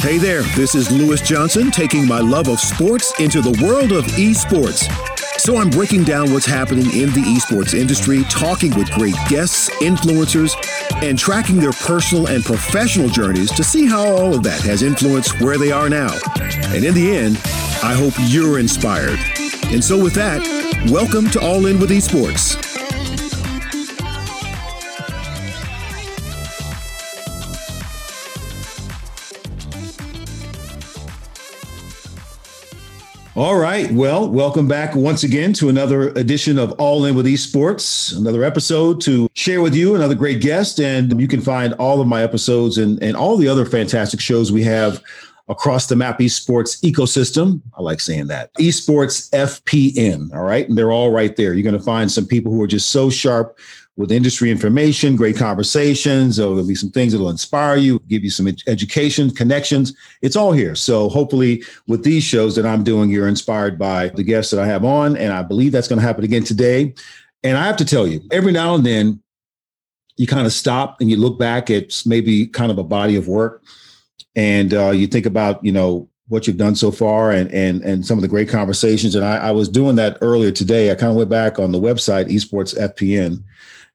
Hey there, this is Lewis Johnson taking my love of sports into the world of esports. So I'm breaking down what's happening in the esports industry, talking with great guests, influencers, and tracking their personal and professional journeys to see how all of that has influenced where they are now. And in the end, I hope you're inspired. And so with that, welcome to All In with Esports. All right. Well, welcome back once again to another edition of All In with Esports, another episode to share with you another great guest. And you can find all of my episodes and, and all the other fantastic shows we have across the Map Esports ecosystem. I like saying that. Esports FPN. All right. And they're all right there. You're going to find some people who are just so sharp with industry information, great conversations. There'll be some things that'll inspire you, give you some ed- education, connections. It's all here. So hopefully, with these shows that I'm doing, you're inspired by the guests that I have on, and I believe that's going to happen again today. And I have to tell you, every now and then, you kind of stop and you look back at maybe kind of a body of work, and uh, you think about you know what you've done so far and and and some of the great conversations. And I, I was doing that earlier today. I kind of went back on the website Esports FPN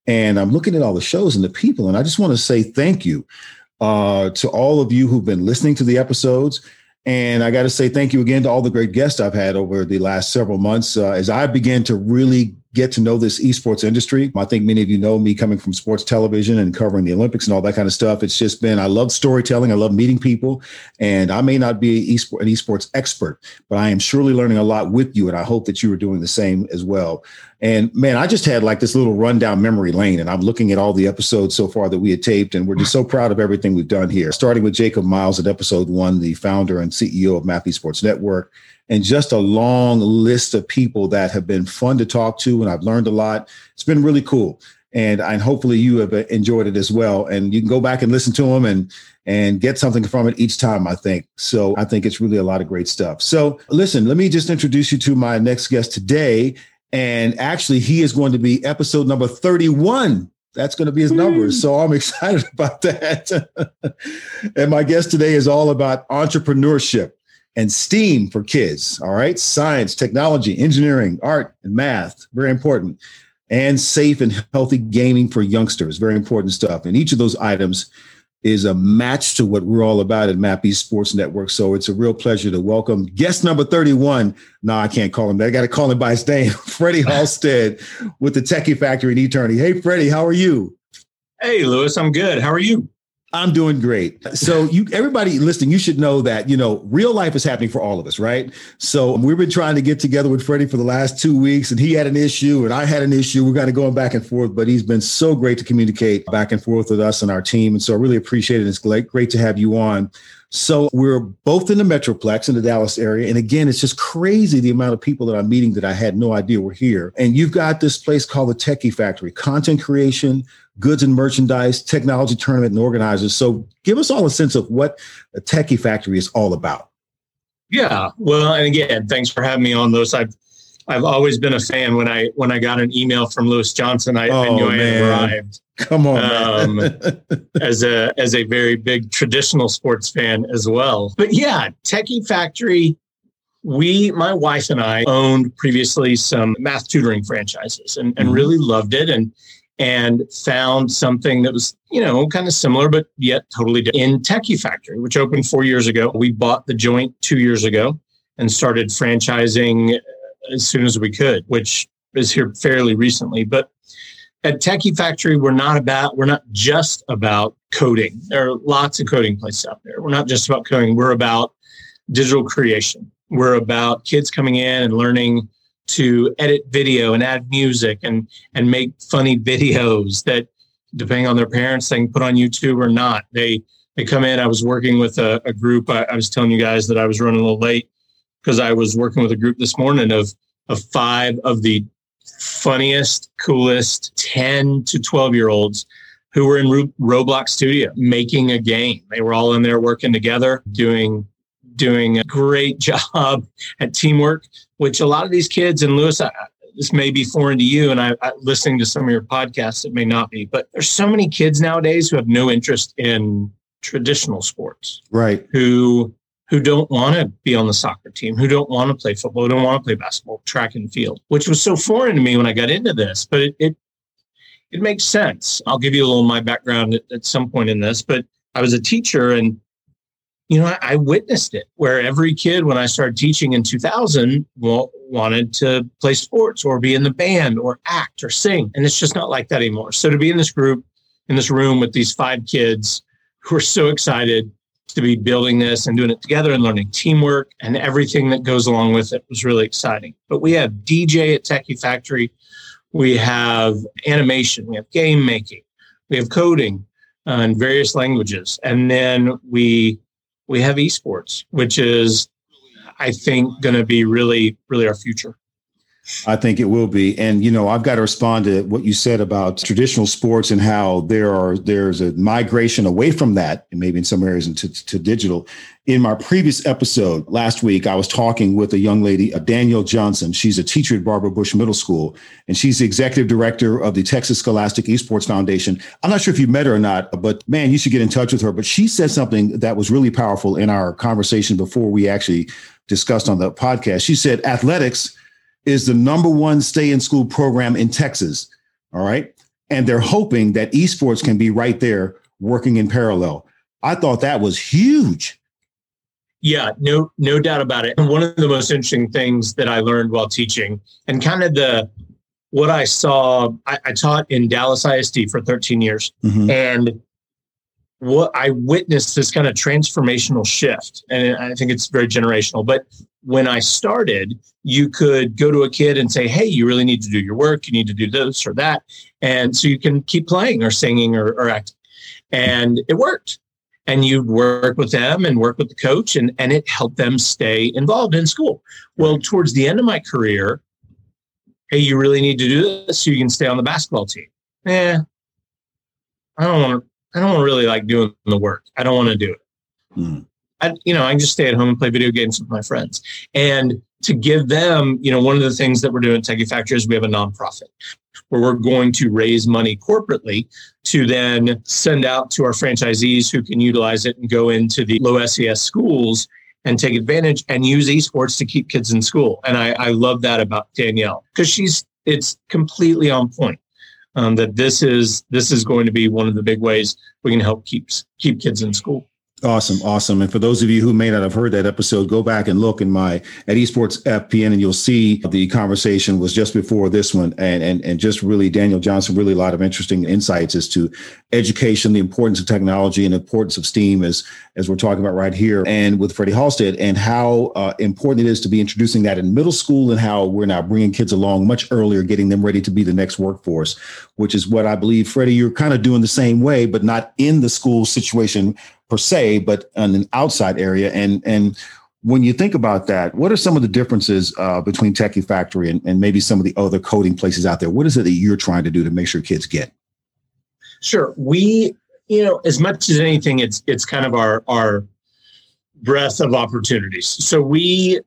and I'm looking at all the shows and the people, and I just want to say thank you uh, to all of you who've been listening to the episodes. And I got to say thank you again to all the great guests I've had over the last several months uh, as I began to really get to know this esports industry. I think many of you know me coming from sports television and covering the Olympics and all that kind of stuff. It's just been, I love storytelling. I love meeting people. And I may not be an esports expert, but I am surely learning a lot with you. And I hope that you are doing the same as well. And man, I just had like this little rundown memory lane, and I'm looking at all the episodes so far that we had taped, and we're just so proud of everything we've done here. Starting with Jacob Miles at episode one, the founder and CEO of Map Esports Network, and just a long list of people that have been fun to talk to, and I've learned a lot. It's been really cool, and and hopefully you have uh, enjoyed it as well. And you can go back and listen to them and and get something from it each time. I think so. I think it's really a lot of great stuff. So listen, let me just introduce you to my next guest today, and actually he is going to be episode number thirty-one that's going to be his numbers. So I'm excited about that. and my guest today is all about entrepreneurship and STEAM for kids. All right. Science, technology, engineering, art, and math. Very important. And safe and healthy gaming for youngsters. Very important stuff. And each of those items is a match to what we're all about at Map Sports Network. So it's a real pleasure to welcome guest number 31. No, I can't call him that. I got to call him by his name, Freddie Halstead with the Techie Factory in Eternity. Hey, Freddie, how are you? Hey, Lewis, I'm good. How are you? I'm doing great. So you everybody listening, you should know that, you know, real life is happening for all of us, right? So we've been trying to get together with Freddie for the last two weeks, and he had an issue and I had an issue. We're kind of going back and forth, but he's been so great to communicate back and forth with us and our team. And so I really appreciate it. It's great, great to have you on. So we're both in the Metroplex in the Dallas area. And again, it's just crazy the amount of people that I'm meeting that I had no idea were here. And you've got this place called the Techie Factory, content creation, goods and merchandise, technology tournament, and organizers. So give us all a sense of what a Techie Factory is all about. Yeah. Well, and again, thanks for having me on those. I've I've always been a fan. When I when I got an email from Lewis Johnson, I, oh, I knew man. I had arrived. Come on, um, as a as a very big traditional sports fan as well. But yeah, Techie Factory. We, my wife and I, owned previously some math tutoring franchises, and, and mm-hmm. really loved it. And and found something that was, you know, kind of similar, but yet totally different in Techie Factory, which opened four years ago. We bought the joint two years ago and started franchising as soon as we could, which is here fairly recently. But at Techie Factory, we're not about, we're not just about coding. There are lots of coding places out there. We're not just about coding. We're about digital creation. We're about kids coming in and learning to edit video and add music and and make funny videos that depending on their parents they can put on youtube or not they they come in i was working with a, a group I, I, was telling you guys that i was running a little late because i was working with a group this morning of of five of the funniest coolest 10 to 12 year olds who were in roblox studio making a game they were all in there working together doing doing a great job at teamwork, which a lot of these kids, and Lewis, I, this may be foreign to you, and I, I listening to some of your podcasts, it may not be, but there's so many kids nowadays who have no interest in traditional sports. Right. Who who don't want to be on the soccer team, who don't want to play football, who don't want to play basketball, track and field, which was so foreign to me when I got into this, but it it, it makes sense. I'll give you a little my background at, at some point in this, but I was a teacher and you know, I, I, witnessed it where every kid, when I started teaching in 2000, well, wanted to play sports or be in the band or act or sing. And it's just not like that anymore. So to be in this group, in this room with these five kids who are so excited to be building this and doing it together and learning teamwork and everything that goes along with it was really exciting. But we have DJ at Techie Factory, we have animation, we have game making, we have coding uh, in various languages, and then we we have esports, which is, I think, going to be really, really our future. I think it will be. And you know, I've got to respond to what you said about traditional sports and how there are there's a migration away from that, and maybe in some areas into to digital. In my previous episode last week, I was talking with a young lady, uh, Danielle Johnson. She's a teacher at Barbara Bush Middle School, and she's the executive director of the Texas Scholastic Esports Foundation. I'm not sure if you met her or not, but man, you should get in touch with her. But she said something that was really powerful in our conversation before we actually discussed on the podcast. She said athletics is the number one stay in school program in Texas. All right. And they're hoping that esports can be right there working in parallel. I thought that was huge. Yeah, no, no doubt about it. And one of the most interesting things that I learned while teaching, and kind of the what I saw, I, I taught in Dallas ISD for 13 years, mm-hmm. and what I witnessed this kind of transformational shift, and I think it's very generational. But when I started, you could go to a kid and say, Hey, you really need to do your work. You need to do this or that. And so you can keep playing or singing or, or acting. And it worked. And you'd work with them and work with the coach, and, and it helped them stay involved in school. Well, towards the end of my career, hey, you really need to do this so you can stay on the basketball team. Yeah, I don't want to. I don't really like doing the work. I don't want to do it. Mm. I, you know, I just stay at home and play video games with my friends. And to give them, you know, one of the things that we're doing at Techie Factory is we have a nonprofit where we're going to raise money corporately to then send out to our franchisees who can utilize it and go into the low SES schools and take advantage and use esports to keep kids in school. And I, I love that about Danielle because she's it's completely on point. Um, that this is this is going to be one of the big ways we can help keep keep kids in school. Awesome, awesome. And for those of you who may not have heard that episode, go back and look in my at esports FPN and you'll see the conversation was just before this one. And and and just really Daniel Johnson, really a lot of interesting insights as to education, the importance of technology and importance of STEAM as as we're talking about right here and with Freddie Halstead and how uh, important it is to be introducing that in middle school and how we're now bringing kids along much earlier, getting them ready to be the next workforce, which is what I believe, Freddie, you're kind of doing the same way, but not in the school situation per se, but an outside area. And and when you think about that, what are some of the differences uh, between Techie Factory and, and maybe some of the other coding places out there? What is it that you're trying to do to make sure kids get? Sure, we you know as much as anything, it's it's kind of our our breadth of opportunities. So we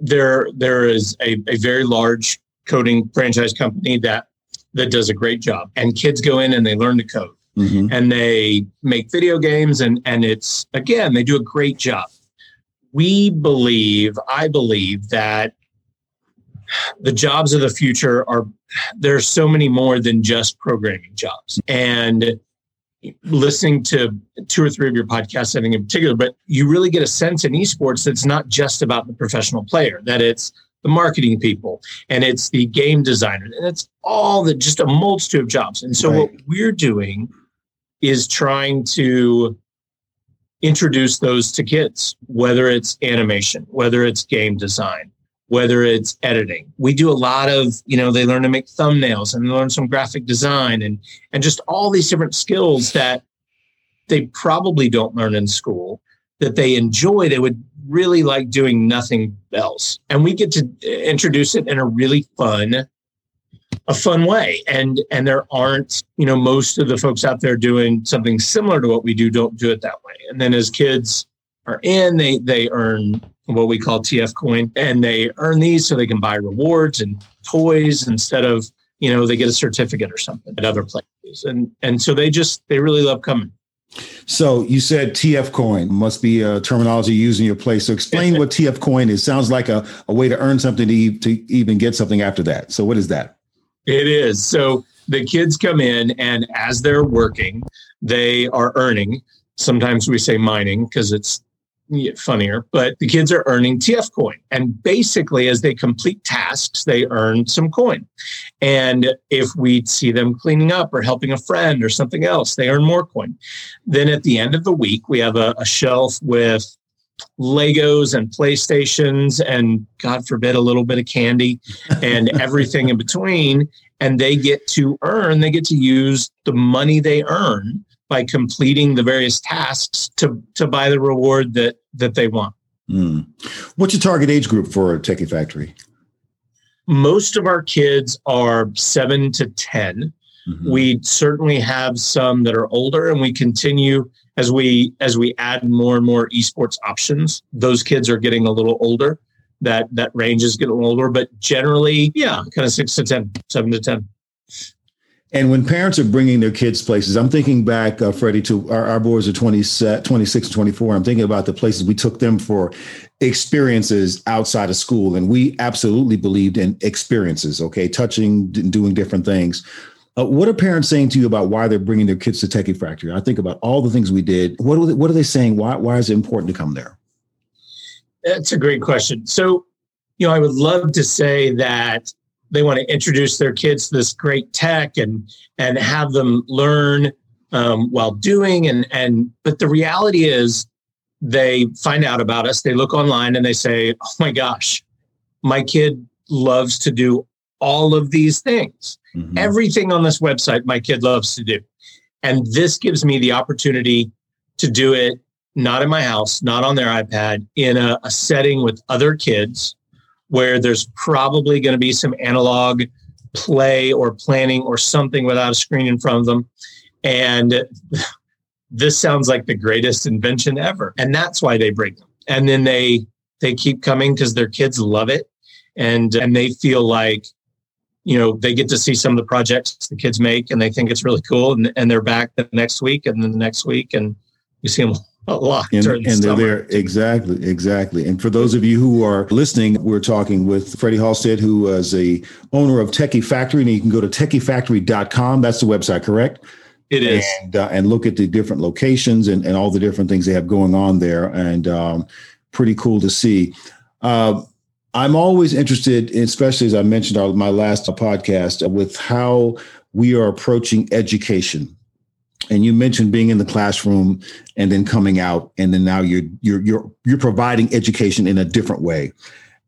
there there is a, a very large coding franchise company that that does a great job, and kids go in and they learn to code mm-hmm. and they make video games and and it's again they do a great job we believe i believe that the jobs of the future are there's so many more than just programming jobs and listening to two or three of your podcasts i think in particular but you really get a sense in esports that's not just about the professional player that it's the marketing people and it's the game designer and it's all the just a multitude of jobs and so right. what we're doing is trying to introduce those to kids, whether it's animation, whether it's game design, whether it's editing. We do a lot of, you know, they learn to make thumbnails and learn some graphic design and and just all these different skills that they probably don't learn in school that they enjoy. They would really like doing nothing else. And we get to introduce it in a really fun a fun way and and there aren't you know most of the folks out there doing something similar to what we do don't do it that way and then as kids are in they they earn what we call tf coin and they earn these so they can buy rewards and toys instead of you know they get a certificate or something at other places and and so they just they really love coming So you said TF coin must be a terminology used in your place. So explain what TF coin is. Sounds like a, a way to earn something to, to even get something after that. So what is that? It is. So the kids come in and as they're working, they are earning. Sometimes we say mining because it's funnier, but the kids are earning TF coin. And basically, as they complete tasks, they earn some coin. And if we see them cleaning up or helping a friend or something else, they earn more coin. Then at the end of the week, we have a, a shelf with Legos and PlayStations and God forbid a little bit of candy and everything in between. And they get to earn, they get to use the money they earn by completing the various tasks to to buy the reward that that they want. Mm. What's your target age group for a Techie Factory? Most of our kids are seven to 10 mm-hmm. We certainly have some that are older, and we continue as we as we add more and more esports options. Those kids are getting a little older. That that range is getting older, but generally, yeah, kind of six to ten, seven to ten. And when parents are bringing their kids places, I'm thinking back, uh, Freddie, to our, our boys are 20, 26 and 24. I'm thinking about the places we took them for experiences outside of school. And we absolutely believed in experiences, okay, touching, doing different things. Uh, what are parents saying to you about why they're bringing their kids to Techie Factory? I think about all the things we did. What are they, what are they saying? Why, why is it important to come there? That's a great question. So, you know, I would love to say that they want to introduce their kids to this great tech and and have them learn um, while doing and and but the reality is they find out about us they look online and they say oh my gosh my kid loves to do all of these things mm-hmm. everything on this website my kid loves to do and this gives me the opportunity to do it not in my house not on their ipad in a, a setting with other kids where there's probably going to be some analog play or planning or something without a screen in front of them. And this sounds like the greatest invention ever. And that's why they bring them. And then they they keep coming because their kids love it and and they feel like you know they get to see some of the projects the kids make and they think it's really cool and, and they're back the next week and then the next week and you see them a lot. And, and they're there exactly, exactly. And for those of you who are listening, we're talking with Freddie Halstead, who is a owner of Techie Factory, and you can go to techiefactory.com. That's the website, correct? It is, and, uh, and look at the different locations and, and all the different things they have going on there, and um, pretty cool to see. Uh, I'm always interested, especially as I mentioned our, my last podcast, with how we are approaching education. And you mentioned being in the classroom and then coming out and then now you're you're you're you're providing education in a different way.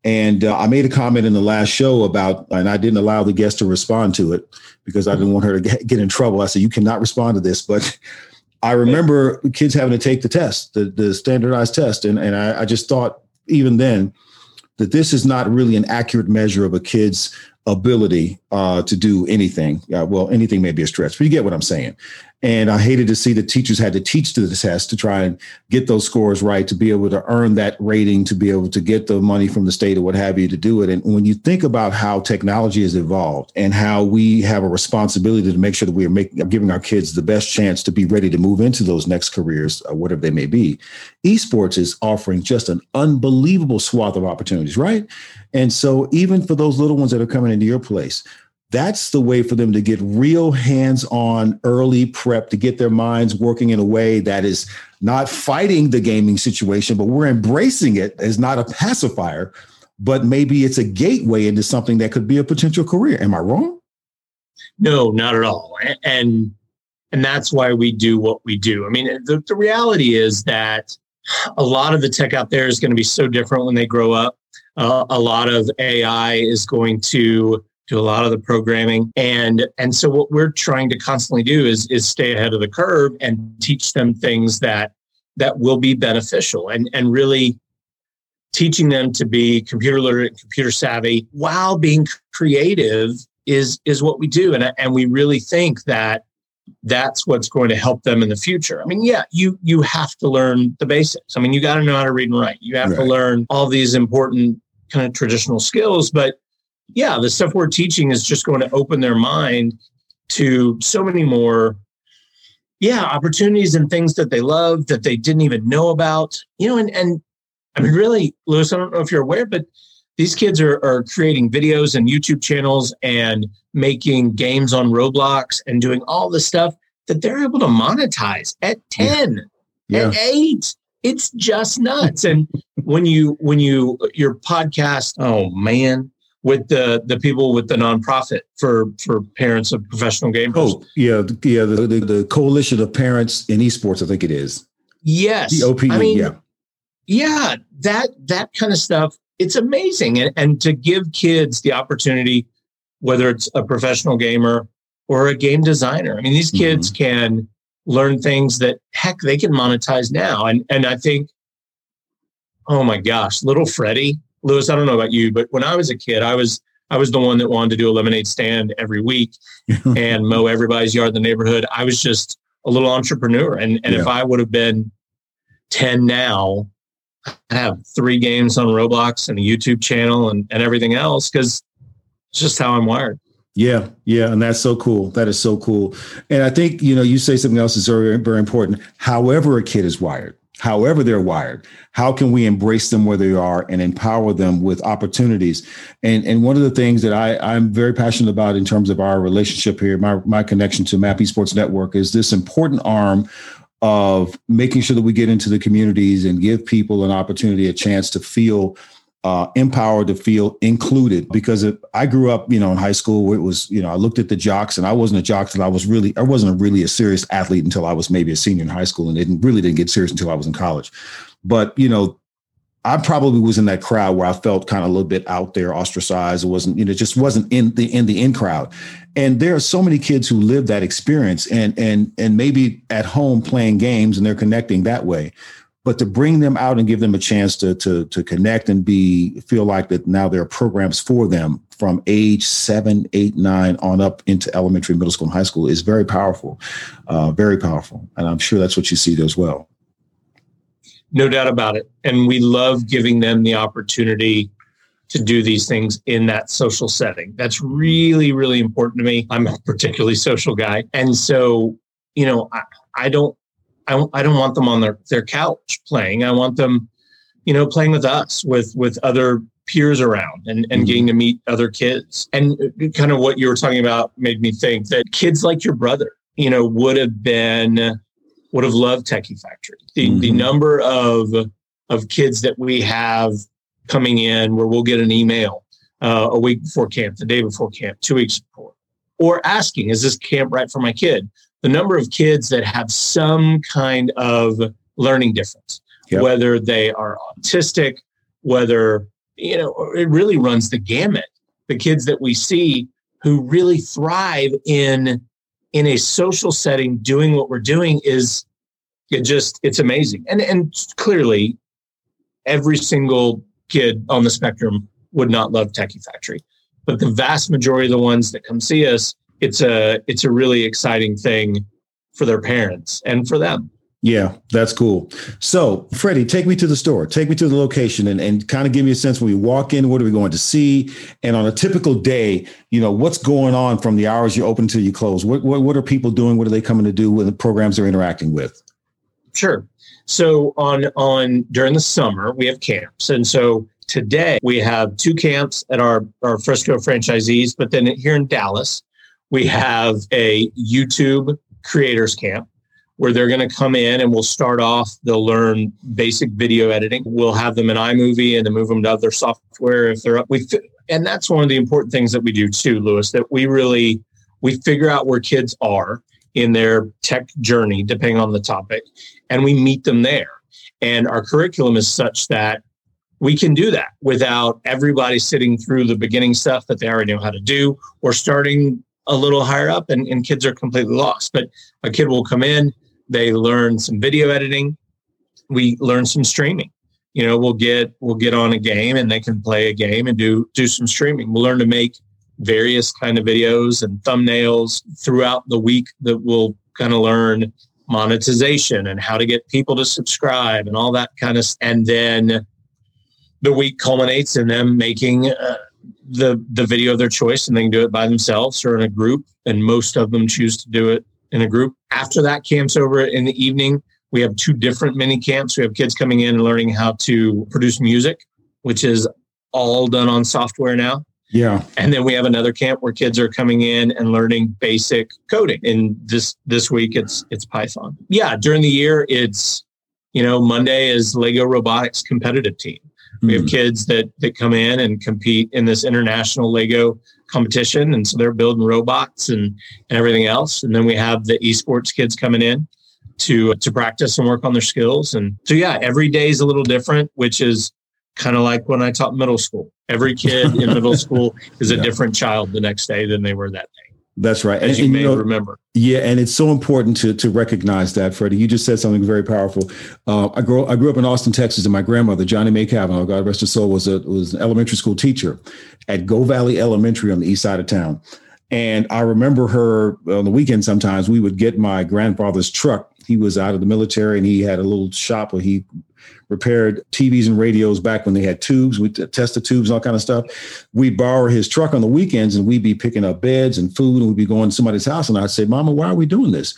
And uh, i made a comment in the last show about and i didn't allow the guest to respond to it because i didn't want her to get, get in trouble. I said you cannot respond to this but i remember kids having to take the test the, the standardized test. And, and I, I just thought even then that this is not really an accurate measure of a kid's ability uh, to do anything. Uh, well, anything may be a stretch, but you get what I'm saying. And I hated to see the teachers had to teach to the test to try and get those scores right, to be able to earn that rating, to be able to get the money from the state or what have you to do it. And when you think about how technology has evolved and how we have a responsibility to make sure that we are making, giving our kids the best chance to be ready to move into those next careers, uh, whatever they may be, esports is offering just an unbelievable swath of opportunities, right? And so even for those little ones that are coming into your place, that's the way for them to get real hands on early prep to get their minds working in a way that is not fighting the gaming situation, but we're embracing it as not a pacifier, but maybe it's a gateway into something that could be a potential career. Am I wrong? No, not at all. And and that's why we do what we do. I mean, the, the reality is that a lot of the tech out there is going to be so different when they grow up. Uh, a lot of AI is going to do a lot of the programming and and so what we're trying to constantly do is is stay ahead of the curve and teach them things that that will be beneficial and and really teaching them to be computer literate computer savvy while being creative is is what we do and and we really think that that's what's going to help them in the future. I mean, yeah, you you have to learn the basics. I mean, you got to know how to read and write. You have right. to learn all these important kind of traditional skills, but yeah, the stuff we're teaching is just going to open their mind to so many more yeah, opportunities and things that they love that they didn't even know about. You know, and and I mean, really, Lewis, I don't know if you're aware, but these kids are, are creating videos and YouTube channels and making games on Roblox and doing all the stuff that they're able to monetize at 10, yeah. at yeah. eight. It's just nuts. and when you when you your podcast, oh man, with the the people with the nonprofit for for parents of professional gamers. Oh yeah, yeah, the, the, the coalition of parents in esports, I think it is. Yes, the OPE. I mean, yeah, yeah, that that kind of stuff. It's amazing, and and to give kids the opportunity, whether it's a professional gamer or a game designer. I mean, these kids mm-hmm. can learn things that heck they can monetize now, and and I think, oh my gosh, little Freddie Lewis, I don't know about you, but when I was a kid, I was I was the one that wanted to do a lemonade stand every week and mow everybody's yard in the neighborhood. I was just a little entrepreneur. And and yeah. if I would have been 10 now, I have three games on Roblox and a YouTube channel and, and everything else because it's just how I'm wired. Yeah, yeah, and that's so cool. That is so cool. And I think you know you say something else is very very important. However, a kid is wired, however they're wired how can we embrace them where they are and empower them with opportunities? And and one of the things that i i'm very passionate about in terms of our relationship here my my connection to map esports network is this important arm of making sure that we get into the communities and give people an opportunity a chance to feel uh, empowered to feel included because it, I grew up, you know, in high school where it was, you know, I looked at the jocks and I wasn't a jock until I was really, I wasn't a really a serious athlete until I was maybe a senior in high school and didn't really didn't get serious until I was in college. But, you know, I probably was in that crowd where I felt kind of a little bit out there, ostracized. It wasn't, you know, just wasn't in the in the in crowd. And there are so many kids who live that experience and and and maybe at home playing games and they're connecting that way but to bring them out and give them a chance to to to connect and be feel like that now there are programs for them from age seven, eight, nine on up into elementary, middle school, and high school is very powerful, uh, very powerful, and I'm sure that's what you see as well. No doubt about it, and we love giving them the opportunity to do these things in that social setting. That's really, really important to me. I'm a particularly social guy. And so, you know, I, I don't I, I don't want them on their, their couch playing. I want them, you know, playing with us, with with other peers around and, and mm-hmm. getting to meet other kids. And kind of what you were talking about made me think that kids like your brother, you know, would have been would have loved Techie Factory. The mm-hmm. the number of of kids that we have coming in where we'll get an email uh, a week before camp, the day before camp, two weeks before, or asking, is this camp right for my kid? The number of kids that have some kind of learning difference, yep. whether they are autistic, whether, you know, it really runs the gamut. The kids that we see who really thrive in in a social setting doing what we're doing is it just it's amazing. And and clearly every single kid on the spectrum would not love Techie Factory. But the vast majority of the ones that come see us it's a it's a really exciting thing for their parents and for them. Yeah, that's cool. So, Freddie, take me to the store. Take me to the location and, and kind of give me a sense when we walk in, what are we going to see? And on a typical day, you know, what's going on from the hours you open to you close? What, what, what are people doing? What are they coming to do with the programs they're interacting with? Sure. So on on during the summer, we have camps. And so today we have two camps at our, our Frisco franchisees, but then here in Dallas, we have a YouTube creators camp where they're going to come in and we'll start off. They'll learn basic video editing. We'll have them in iMovie and then move them to other software if they're up. We and that's one of the important things that we do too, Lewis. That we really we figure out where kids are in their tech journey, depending on the topic, and we meet them there. And our curriculum is such that we can do that without everybody sitting through the beginning stuff that they already know how to do or starting a little higher up and, and kids are completely lost. But a kid will come in, they learn some video editing, we learn some streaming. You know, we'll get we'll get on a game and they can play a game and do do some streaming. We'll learn to make various kind of videos and thumbnails throughout the week that we'll kind of learn monetization and how to get people to subscribe and all that kind of and then the week culminates in them making uh, the the video of their choice and they can do it by themselves or in a group and most of them choose to do it in a group. After that camp's over in the evening, we have two different mini camps. We have kids coming in and learning how to produce music, which is all done on software now. Yeah. And then we have another camp where kids are coming in and learning basic coding. And this this week it's it's Python. Yeah, during the year it's you know, Monday is Lego Robotics competitive team. We have hmm. kids that that come in and compete in this international Lego competition, and so they're building robots and and everything else. And then we have the esports kids coming in to to practice and work on their skills. And so yeah, every day is a little different, which is kind of like when I taught middle school. Every kid in middle school is a yeah. different child the next day than they were that day. That's right. As and, you and, may you know, remember. Yeah, and it's so important to to recognize that, Freddie. You just said something very powerful. Uh, I grew I grew up in Austin, Texas, and my grandmother, Johnny Mae Cavanaugh, God rest her soul, was a was an elementary school teacher at Govalle Elementary on the east side of town. And I remember her on the weekend. Sometimes we would get my grandfather's truck. He was out of the military, and he had a little shop where he repaired TVs and radios back when they had tubes. We test the tubes, all kind of stuff. We'd borrow his truck on the weekends and we'd be picking up beds and food and we'd be going to somebody's house. And I'd say, Mama, why are we doing this?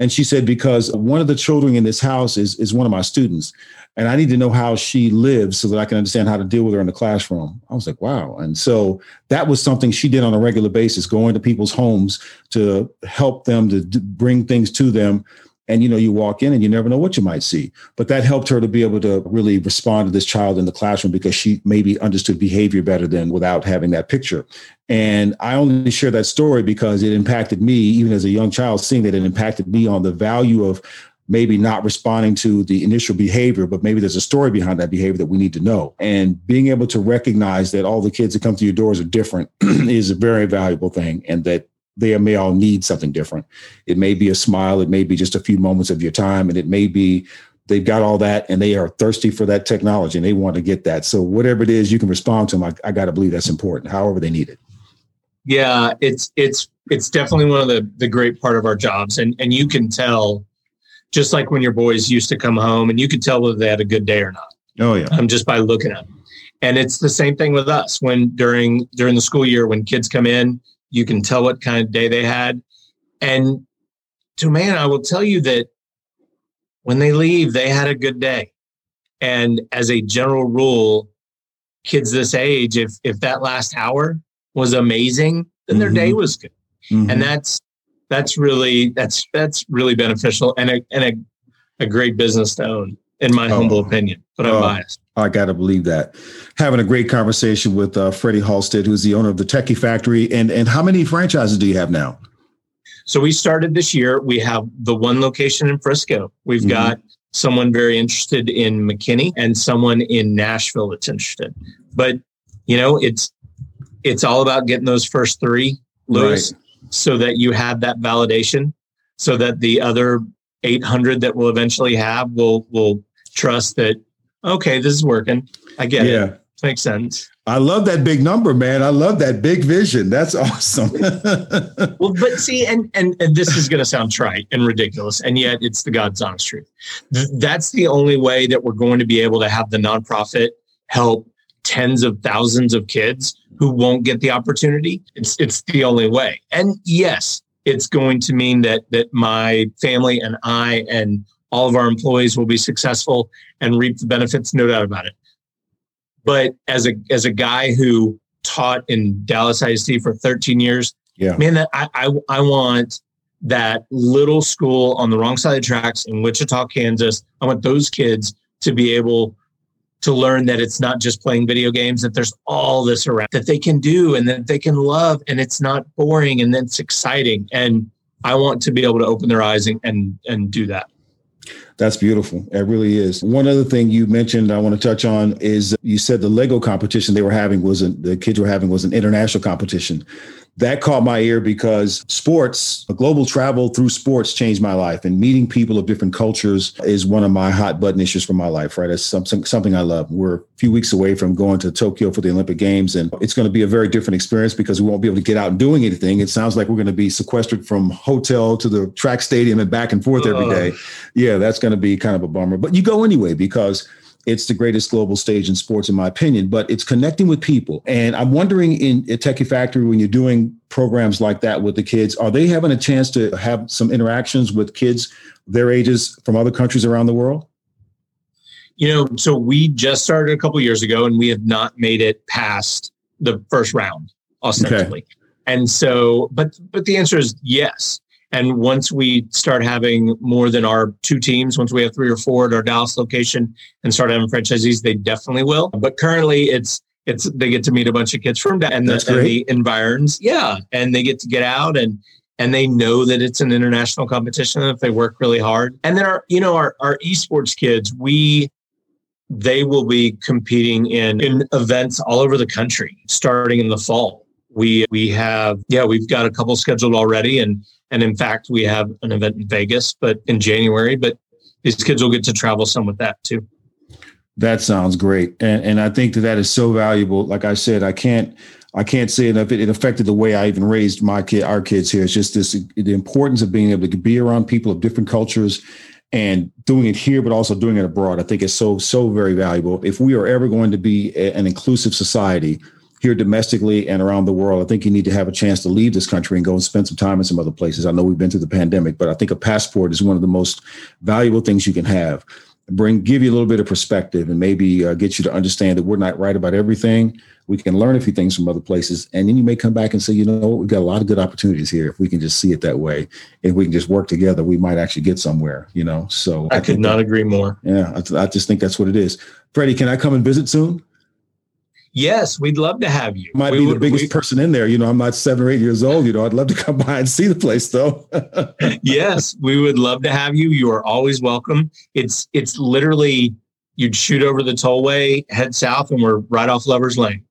And she said, because one of the children in this house is, is one of my students. And I need to know how she lives so that I can understand how to deal with her in the classroom. I was like, wow. And so that was something she did on a regular basis, going to people's homes to help them to bring things to them and you know you walk in and you never know what you might see but that helped her to be able to really respond to this child in the classroom because she maybe understood behavior better than without having that picture and i only share that story because it impacted me even as a young child seeing that it impacted me on the value of maybe not responding to the initial behavior, but maybe there's a story behind that behavior that we need to know. And being able to recognize that all the kids that come to your doors are different is a very valuable thing. And that they may all need something different. It may be a smile, it may be just a few moments of your time, and it may be they've got all that and they are thirsty for that technology and they want to get that. So whatever it is, you can respond to them. I, I got to believe that's important, however they need it. Yeah, it's it's it's definitely one of the the great part of our jobs, and and you can tell, just like when your boys used to come home, and you could tell whether they had a good day or not. Oh yeah, um, just by looking at them. And it's the same thing with us when during during the school year when kids come in you can tell what kind of day they had. And to man, I will tell you that when they leave, they had a good day. And as a general rule, kids this age, if if that last hour was amazing, then their mm-hmm. day was good. Mm-hmm. And that's that's really that's that's really beneficial and a and a, a great business to own, in my oh. humble opinion. But I'm oh. biased. I got to believe that. Having a great conversation with uh, Freddie Halstead, who's the owner of the Techie Factory. And, and how many franchises do you have now? So we started this year. We have the one location in Frisco. We've mm-hmm. got someone very interested in McKinney and someone in Nashville that's interested. But you know, it's it's all about getting those first three, Lewis, right. so that you have that validation, so that the other 800 that we'll eventually have will will trust that okay, this is working. I get it. yeah. it. Makes sense. I love that big number, man. I love that big vision. That's awesome. well, but see, and, and and this is going to sound trite and ridiculous, and yet it's the God's honest truth. That's the only way that we're going to be able to have the nonprofit help tens of thousands of kids who won't get the opportunity. It's it's the only way. And yes, it's going to mean that that my family and I and all of our employees will be successful and reap the benefits, no doubt about it. But as a as a guy who taught in Dallas ISD for 13 years, yeah, man, that I, I I want that little school on the wrong side of the tracks in Wichita, Kansas. I want those kids to be able to learn that it's not just playing video games, that there's all this around that they can do and that they can love and it's not boring and then it's exciting. And I want to be able to open their eyes and, and, and do that. That's beautiful. It really is. One other thing you mentioned I want to touch on is you said the Lego competition they were having wasn't the kids were having was an international competition that caught my ear because sports, a global travel through sports changed my life. And meeting people of different cultures is one of my hot button issues for my life, right? It's something, something I love. We're a few weeks away from going to Tokyo for the Olympic Games, and it's going to be a very different experience because we won't be able to get out and doing anything. It sounds like we're going to be sequestered from hotel to the track stadium and back and forth every day. Yeah, that's going to be kind of a bummer. But you go anyway because it's the greatest global stage in sports, in my opinion, but it's connecting with people. And I'm wondering in a Techie Factory, when you're doing programs like that with the kids, are they having a chance to have some interactions with kids their ages from other countries around the world? You know, so we just started a couple years ago and we have not made it past the first round, ostensibly. Okay. And so, but but the answer is yes. And once we start having more than our two teams, once we have three or four at our Dallas location and start having franchisees, they definitely will. But currently it's it's they get to meet a bunch of kids from and the, and the environs. Yeah. And they get to get out and and they know that it's an international competition if they work really hard. And then our, you know, our, our esports kids, we they will be competing in, in events all over the country starting in the fall. We we have yeah, we've got a couple scheduled already and and in fact, we have an event in Vegas, but in January. But these kids will get to travel some with that too. That sounds great, and and I think that that is so valuable. Like I said, I can't I can't say enough. It, it affected the way I even raised my kid, our kids here. It's just this the importance of being able to be around people of different cultures and doing it here, but also doing it abroad. I think is so so very valuable. If we are ever going to be a, an inclusive society, here domestically and around the world. I think you need to have a chance to leave this country and go and spend some time in some other places. I know we've been through the pandemic, but I think a passport is one of the most valuable things you can have. Bring, give you a little bit of perspective, and maybe uh, get you to understand that we're not right about everything. We can learn a few things from other places, and then you may come back and say, you know, we've got a lot of good opportunities here. If we can just see it that way, if we can just work together, we might actually get somewhere. You know, so I, I could not that, agree more. Yeah, I, I just think that's what it is. Freddie, can I come and visit soon? Yes, we'd love to have you. Might we be the biggest we, person in there. You know, I'm not seven or eight years old. You know, I'd love to come by and see the place though. yes, we would love to have you. You are always welcome. It's it's literally you'd shoot over the tollway, head south, and we're right off Lovers Lane.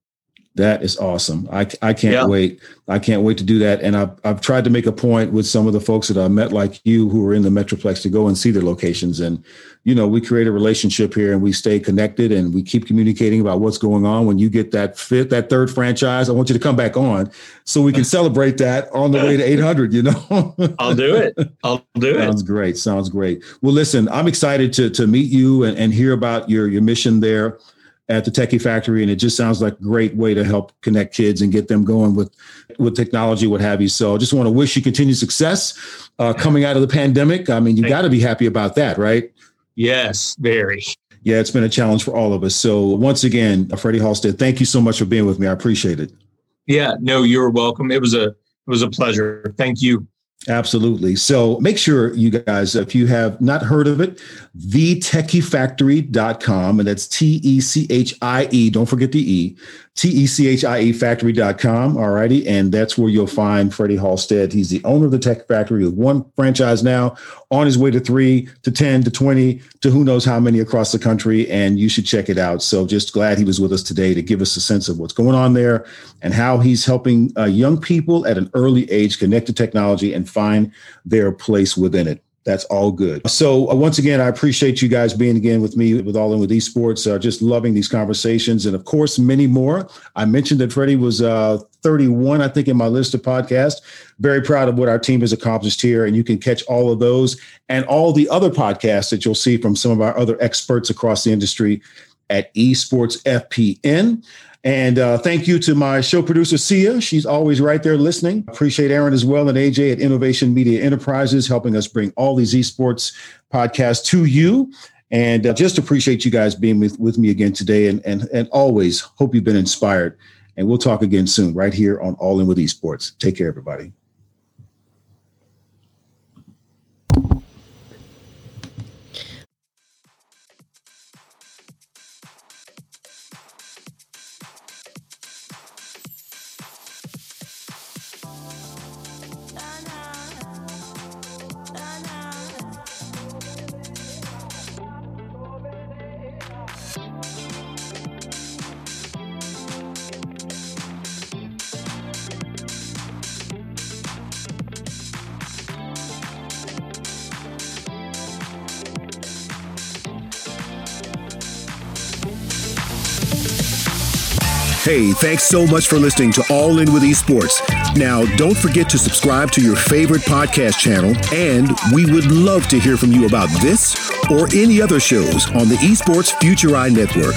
That is awesome. I, I can't yeah. wait. I can't wait to do that. And I've, I've tried to make a point with some of the folks that I met, like you, who are in the Metroplex, to go and see their locations. And, you know, we create a relationship here and we stay connected and we keep communicating about what's going on. When you get that fifth, that third franchise, I want you to come back on so we can celebrate that on the way to 800, you know? I'll do it. I'll do it. Sounds great. Sounds great. Well, listen, I'm excited to, to meet you and, and hear about your, your mission there at the Techie Factory, and it just sounds like a great way to help connect kids and get them going with with technology, what have you. So, I just want to wish you continued success uh, coming out of the pandemic. I mean, you got to be happy about that, right? Yes, very. Yeah, it's been a challenge for all of us. So, once again, Freddie Halstead, thank you so much for being with me. I appreciate it. Yeah, no, you're welcome. It was a it was a pleasure. Thank you. Absolutely. So make sure you guys, if you have not heard of it, thetechiefactory.com, and that's T E C H I E, don't forget the E, T E C H I E factory.com. All righty. And that's where you'll find Freddie Halstead. He's the owner of the Tech Factory with one franchise now, on his way to three, to 10, to 20, to who knows how many across the country. And you should check it out. So just glad he was with us today to give us a sense of what's going on there and how he's helping uh, young people at an early age connect to technology and find their place within it that's all good. So uh, once again, I appreciate you guys being again with me with All In with Esports. Uh, just loving these conversations, and of course, many more. I mentioned that Freddie was uh, 31, I think, in my list of podcasts. Very proud of what our team has accomplished here, and you can catch all of those and all the other podcasts that you'll see from some of our other experts across the industry at Esports FPN. And uh, thank you to my show producer, Sia. She's always right there listening. Appreciate Aaron as well and AJ at Innovation Media Enterprises helping us bring all these esports podcasts to you. And uh, just appreciate you guys being with, with me again today. And, and, and always hope you've been inspired. And we'll talk again soon, right here on All In with Esports. Take care, everybody. Hey, thanks so much for listening to All In with Esports. Now, don't forget to subscribe to your favorite podcast channel, and we would love to hear from you about this or any other shows on the Esports Future Eye Network.